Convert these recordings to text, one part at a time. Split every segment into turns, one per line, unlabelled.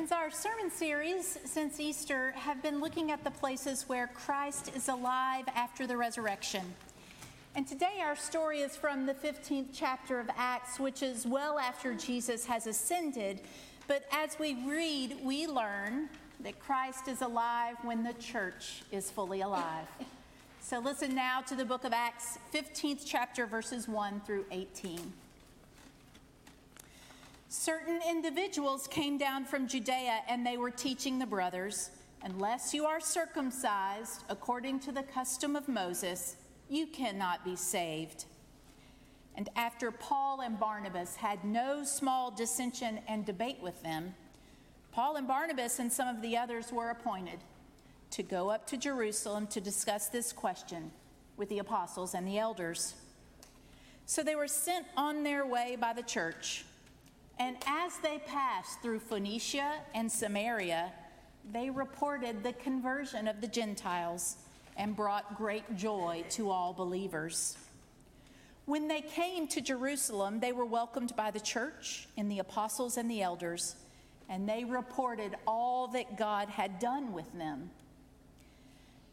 Friends, our sermon series since Easter have been looking at the places where Christ is alive after the resurrection. And today our story is from the 15th chapter of Acts, which is well after Jesus has ascended. But as we read, we learn that Christ is alive when the church is fully alive. So listen now to the book of Acts, 15th chapter, verses 1 through 18 certain individuals came down from Judea and they were teaching the brothers, Unless you are circumcised according to the custom of Moses, you cannot be saved. And after Paul and Barnabas had no small dissension and debate with them, Paul and Barnabas and some of the others were appointed to go up to Jerusalem to discuss this question with the apostles and the elders. So they were sent on their way by the church and as they passed through Phoenicia and Samaria, they reported the conversion of the Gentiles and brought great joy to all believers. When they came to Jerusalem, they were welcomed by the church and the apostles and the elders, and they reported all that God had done with them.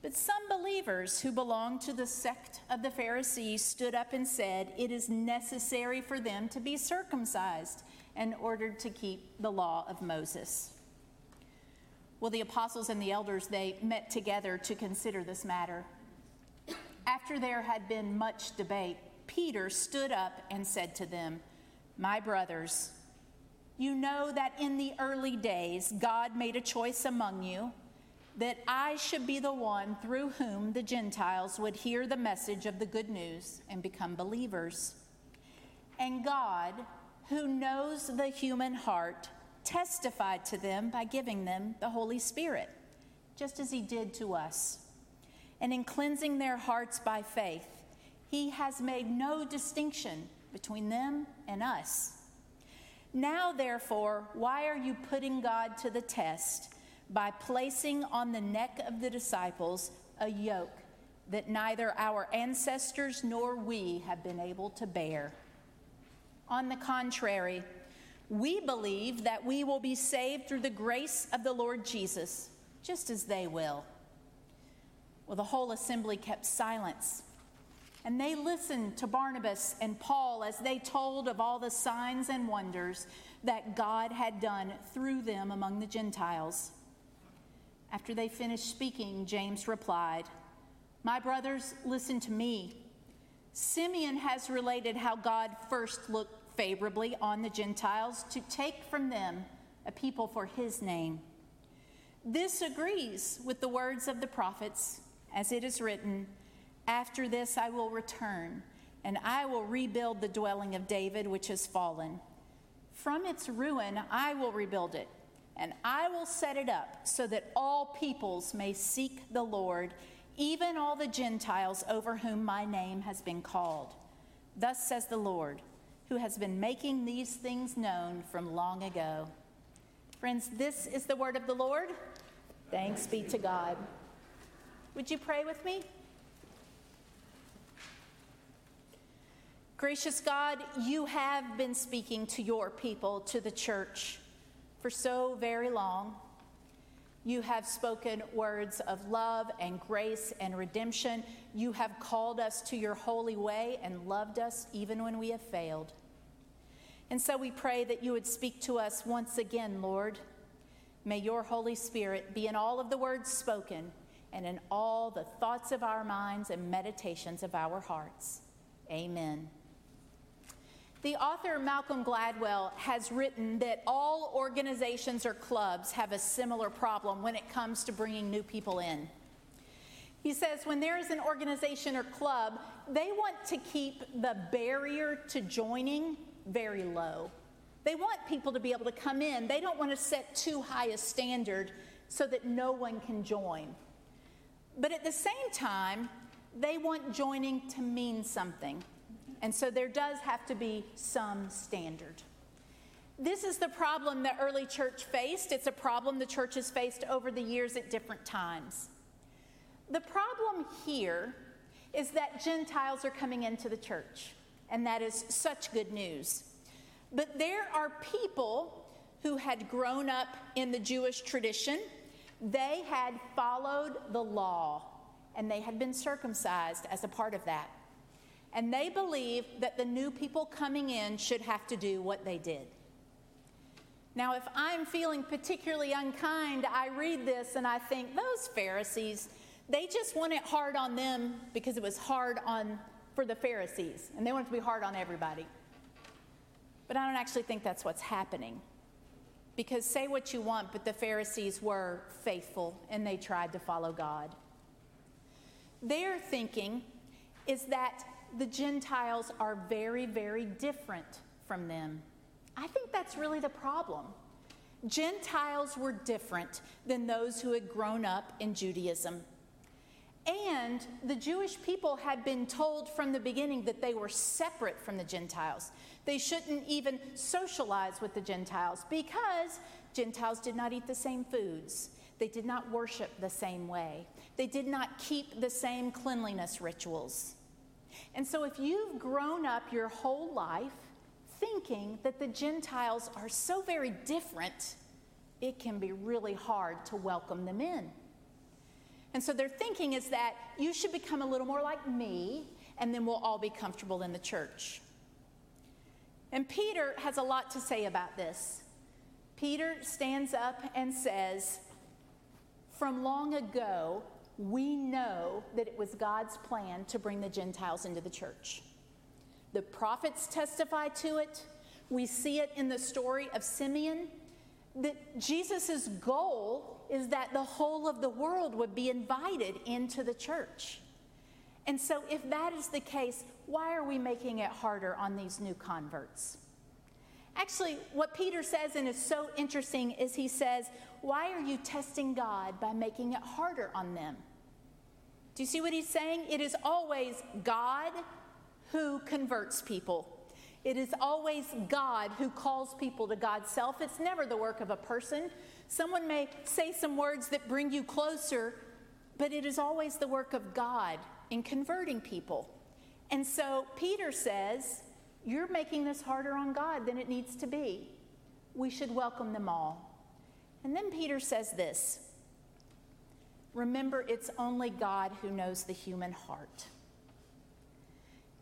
But some believers who belonged to the sect of the Pharisees stood up and said, It is necessary for them to be circumcised in order to keep the law of Moses. Well, the apostles and the elders, they met together to consider this matter. After there had been much debate, Peter stood up and said to them, My brothers, you know that in the early days God made a choice among you that I should be the one through whom the Gentiles would hear the message of the good news and become believers. And God, who knows the human heart, testified to them by giving them the Holy Spirit, just as He did to us. And in cleansing their hearts by faith, He has made no distinction between them and us. Now, therefore, why are you putting God to the test by placing on the neck of the disciples a yoke that neither our ancestors nor we have been able to bear? On the contrary, we believe that we will be saved through the grace of the Lord Jesus, just as they will. Well, the whole assembly kept silence. And they listened to Barnabas and Paul as they told of all the signs and wonders that God had done through them among the Gentiles. After they finished speaking, James replied, My brothers, listen to me. Simeon has related how God first looked favorably on the Gentiles to take from them a people for his name. This agrees with the words of the prophets, as it is written After this I will return, and I will rebuild the dwelling of David, which has fallen. From its ruin I will rebuild it, and I will set it up so that all peoples may seek the Lord even all the Gentiles over whom my name has been called. Thus says the Lord, who has been making these things known from long ago. Friends, this is the word of the Lord. Thanks be to God. Would you pray with me? Gracious God, you have been speaking to your people, to the church, for so very long. You have spoken words of love and grace and redemption. You have called us to your holy way and loved us even when we have failed. And so we pray that you would speak to us once again, Lord. May your Holy Spirit be in all of the words spoken and in all the thoughts of our minds and meditations of our hearts. Amen. The author Malcolm Gladwell has written that all organizations or clubs have a similar problem when it comes to bringing new people in. He says when there is an organization or club, they want to keep the barrier to joining very low. They want people to be able to come in. They don't want to set too high a standard so that no one can join. But at the same time, they want joining to mean something. And so there does have to be some standard. This is the problem the early church faced. It's a problem the church has faced over the years at different times. The problem here is that Gentiles are coming into the church, and that is such good news. But there are people who had grown up in the Jewish tradition. They had followed the law and they had been circumcised as a part of that. And they believe that the new people coming in should have to do what they did. Now, if I'm feeling particularly unkind, I read this and I think, those Pharisees, they just want it hard on them because it was hard on for the Pharisees, and they want it to be hard on everybody. But I don't actually think that's what's happening. Because say what you want, but the Pharisees were faithful and they tried to follow God. Their thinking is that the Gentiles are very, very different from them. I think that's really the problem. Gentiles were different than those who had grown up in Judaism. And the Jewish people had been told from the beginning that they were separate from the Gentiles. They shouldn't even socialize with the Gentiles because Gentiles did not eat the same foods. They did not worship the same way. They did not keep the same cleanliness rituals. And so, if you've grown up your whole life thinking that the Gentiles are so very different, it can be really hard to welcome them in. And so their thinking is that you should become a little more like me, and then we'll all be comfortable in the church. And Peter has a lot to say about this. Peter stands up and says, From long ago, we know that it was God's plan to bring the Gentiles into the church. The prophets testify to it. We see it in the story of Simeon that Jesus' goal is that the whole of the world would be invited into the church. And so, if that is the case, why are we making it harder on these new converts? Actually, what Peter says, and is so interesting, is he says, Why are you testing God by making it harder on them? Do you see what he's saying? It is always God who converts people. It is always God who calls people to God's self. It's never the work of a person. Someone may say some words that bring you closer, but it is always the work of God in converting people. And so Peter says, You're making this harder on God than it needs to be. We should welcome them all. And then Peter says this Remember, it's only God who knows the human heart.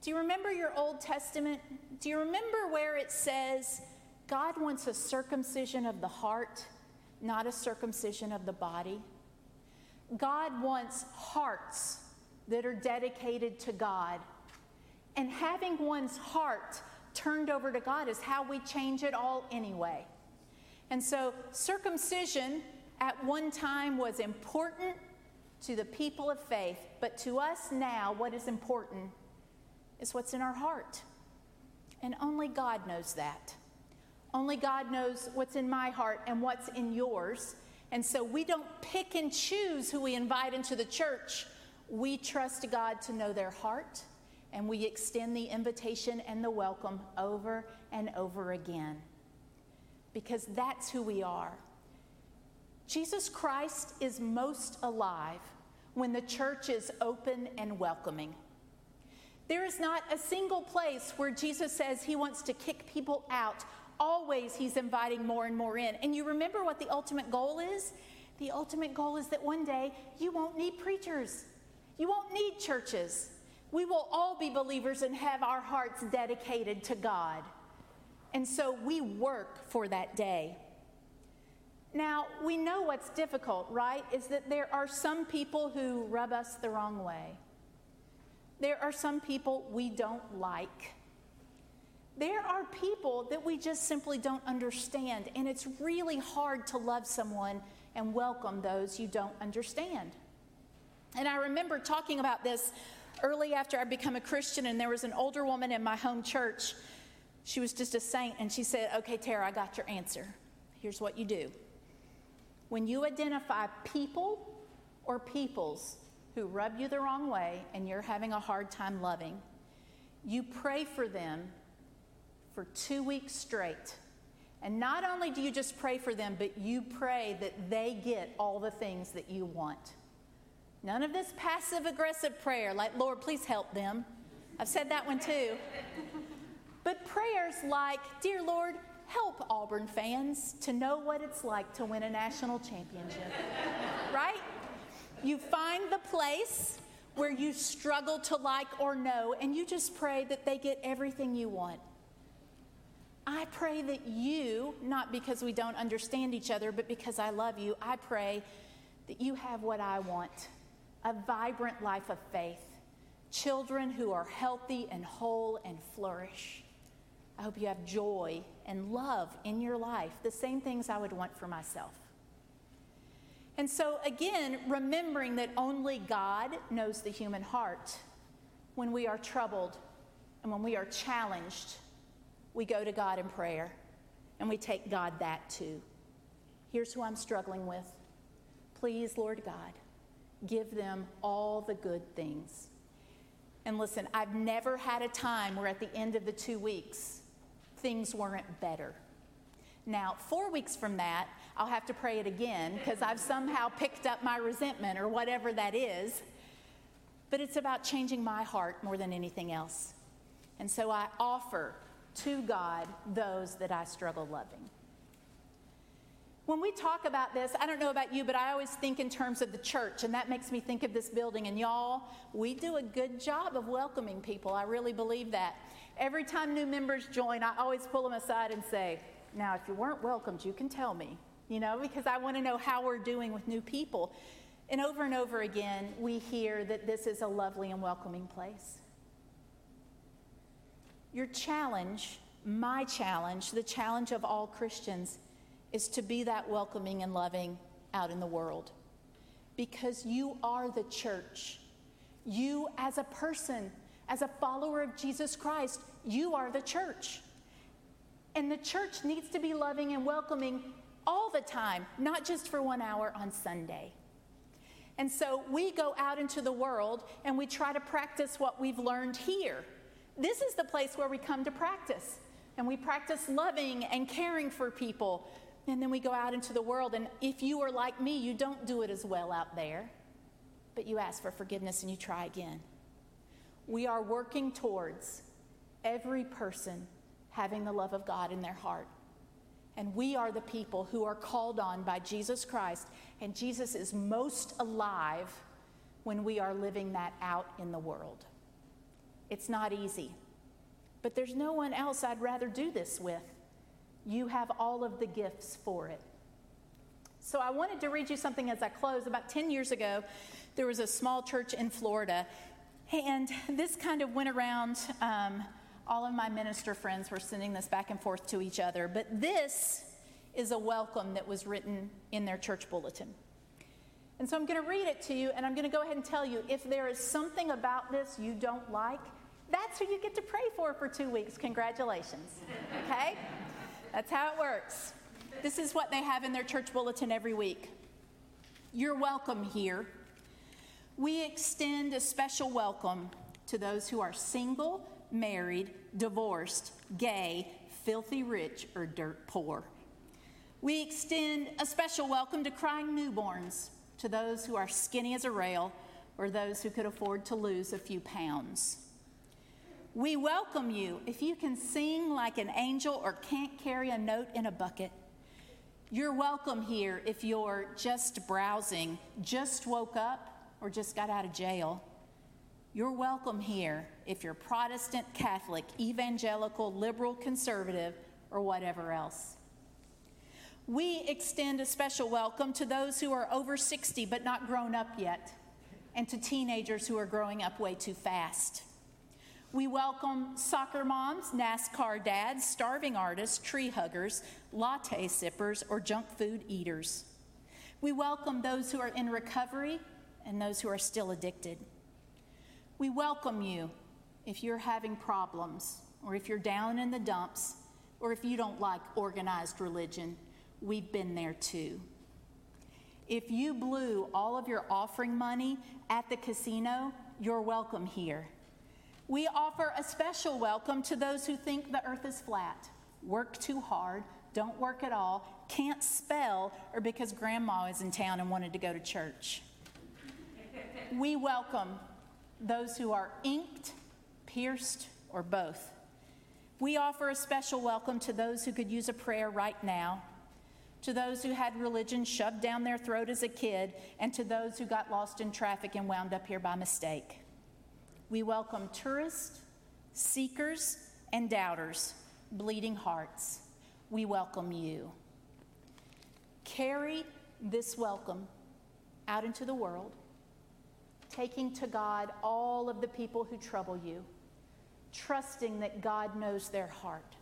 Do you remember your Old Testament? Do you remember where it says God wants a circumcision of the heart? not a circumcision of the body. God wants hearts that are dedicated to God. And having one's heart turned over to God is how we change it all anyway. And so, circumcision at one time was important to the people of faith, but to us now, what is important is what's in our heart. And only God knows that. Only God knows what's in my heart and what's in yours. And so we don't pick and choose who we invite into the church. We trust God to know their heart, and we extend the invitation and the welcome over and over again because that's who we are. Jesus Christ is most alive when the church is open and welcoming. There is not a single place where Jesus says he wants to kick people out always he's inviting more and more in. And you remember what the ultimate goal is? The ultimate goal is that one day you won't need preachers, you won't need churches. We will all be believers and have our hearts dedicated to God. And so we work for that day. Now, we know what's difficult, right? Is that there are some people who rub us the wrong way. There are some people we don't like. There are people that we just simply don't understand, and it's really hard to love someone and welcome those you don't understand. And I remember talking about this early after I'd become a Christian, and there was an older woman in my home church. She was just a saint, and she said, Okay, Tara, I got your answer. Here's what you do. When you identify people or peoples who rub you the wrong way and you're having a hard time loving, you pray for them for two weeks straight. And not only do you just pray for them, but you pray that they get all the things that you want. None of this passive aggressive prayer, like, Lord, please help them. I've said that one too. but prayers like, Dear Lord, help Auburn fans to know what it's like to win a national championship, right? You find the place where you struggle to like or know, and you just pray that they get everything you want. I pray that you, not because we don't understand each other, but because I love you, I pray that you have what I want a vibrant life of faith, children who are healthy and whole and flourish. I hope you have joy and love in your life, the same things I would want for myself. And so, again, remembering that only God knows the human heart. When we are troubled and when we are challenged, we go to God in prayer and we take God that too. Here's who I'm struggling with. Please, Lord God, give them all the good things. And listen, I've never had a time where at the end of the two weeks, things weren't better. Now, four weeks from that, I'll have to pray it again because I've somehow picked up my resentment or whatever that is. But it's about changing my heart more than anything else. And so I offer to God those that I struggle loving. When we talk about this, I don't know about you, but I always think in terms of the church, and that makes me think of this building. And y'all, we do a good job of welcoming people. I really believe that. Every time new members join, I always pull them aside and say, Now, if you weren't welcomed, you can tell me, you know, because I want to know how we're doing with new people. And over and over again, we hear that this is a lovely and welcoming place. Your challenge, my challenge, the challenge of all Christians, is to be that welcoming and loving out in the world. Because you are the church. You, as a person, as a follower of Jesus Christ, you are the church. And the church needs to be loving and welcoming all the time, not just for one hour on Sunday. And so we go out into the world and we try to practice what we've learned here. This is the place where we come to practice. And we practice loving and caring for people and then we go out into the world, and if you are like me, you don't do it as well out there, but you ask for forgiveness and you try again. We are working towards every person having the love of God in their heart. And we are the people who are called on by Jesus Christ, and Jesus is most alive when we are living that out in the world. It's not easy, but there's no one else I'd rather do this with. You have all of the gifts for it. So I wanted to read you something as I close. About 10 years ago, there was a small church in Florida, and this kind of went around. Um, all of my minister friends were sending this back and forth to each other, but this is a welcome that was written in their church bulletin. And so I'm going to read it to you, and I'm going to go ahead and tell you if there is something about this you don't like, that's who you get to pray for for two weeks. Congratulations. Okay? That's how it works. This is what they have in their church bulletin every week. You're welcome here. We extend a special welcome to those who are single, married, divorced, gay, filthy rich, or dirt poor. We extend a special welcome to crying newborns, to those who are skinny as a rail, or those who could afford to lose a few pounds. We welcome you if you can sing like an angel or can't carry a note in a bucket. You're welcome here if you're just browsing, just woke up, or just got out of jail. You're welcome here if you're Protestant, Catholic, evangelical, liberal, conservative, or whatever else. We extend a special welcome to those who are over 60 but not grown up yet, and to teenagers who are growing up way too fast. We welcome soccer moms, NASCAR dads, starving artists, tree huggers, latte sippers, or junk food eaters. We welcome those who are in recovery and those who are still addicted. We welcome you if you're having problems, or if you're down in the dumps, or if you don't like organized religion. We've been there too. If you blew all of your offering money at the casino, you're welcome here. We offer a special welcome to those who think the earth is flat, work too hard, don't work at all, can't spell, or because grandma is in town and wanted to go to church. we welcome those who are inked, pierced, or both. We offer a special welcome to those who could use a prayer right now, to those who had religion shoved down their throat as a kid, and to those who got lost in traffic and wound up here by mistake. We welcome tourists, seekers, and doubters, bleeding hearts. We welcome you. Carry this welcome out into the world, taking to God all of the people who trouble you, trusting that God knows their heart,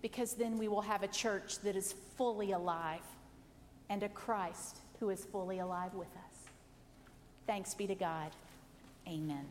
because then we will have a church that is fully alive and a Christ who is fully alive with us. Thanks be to God. Amen.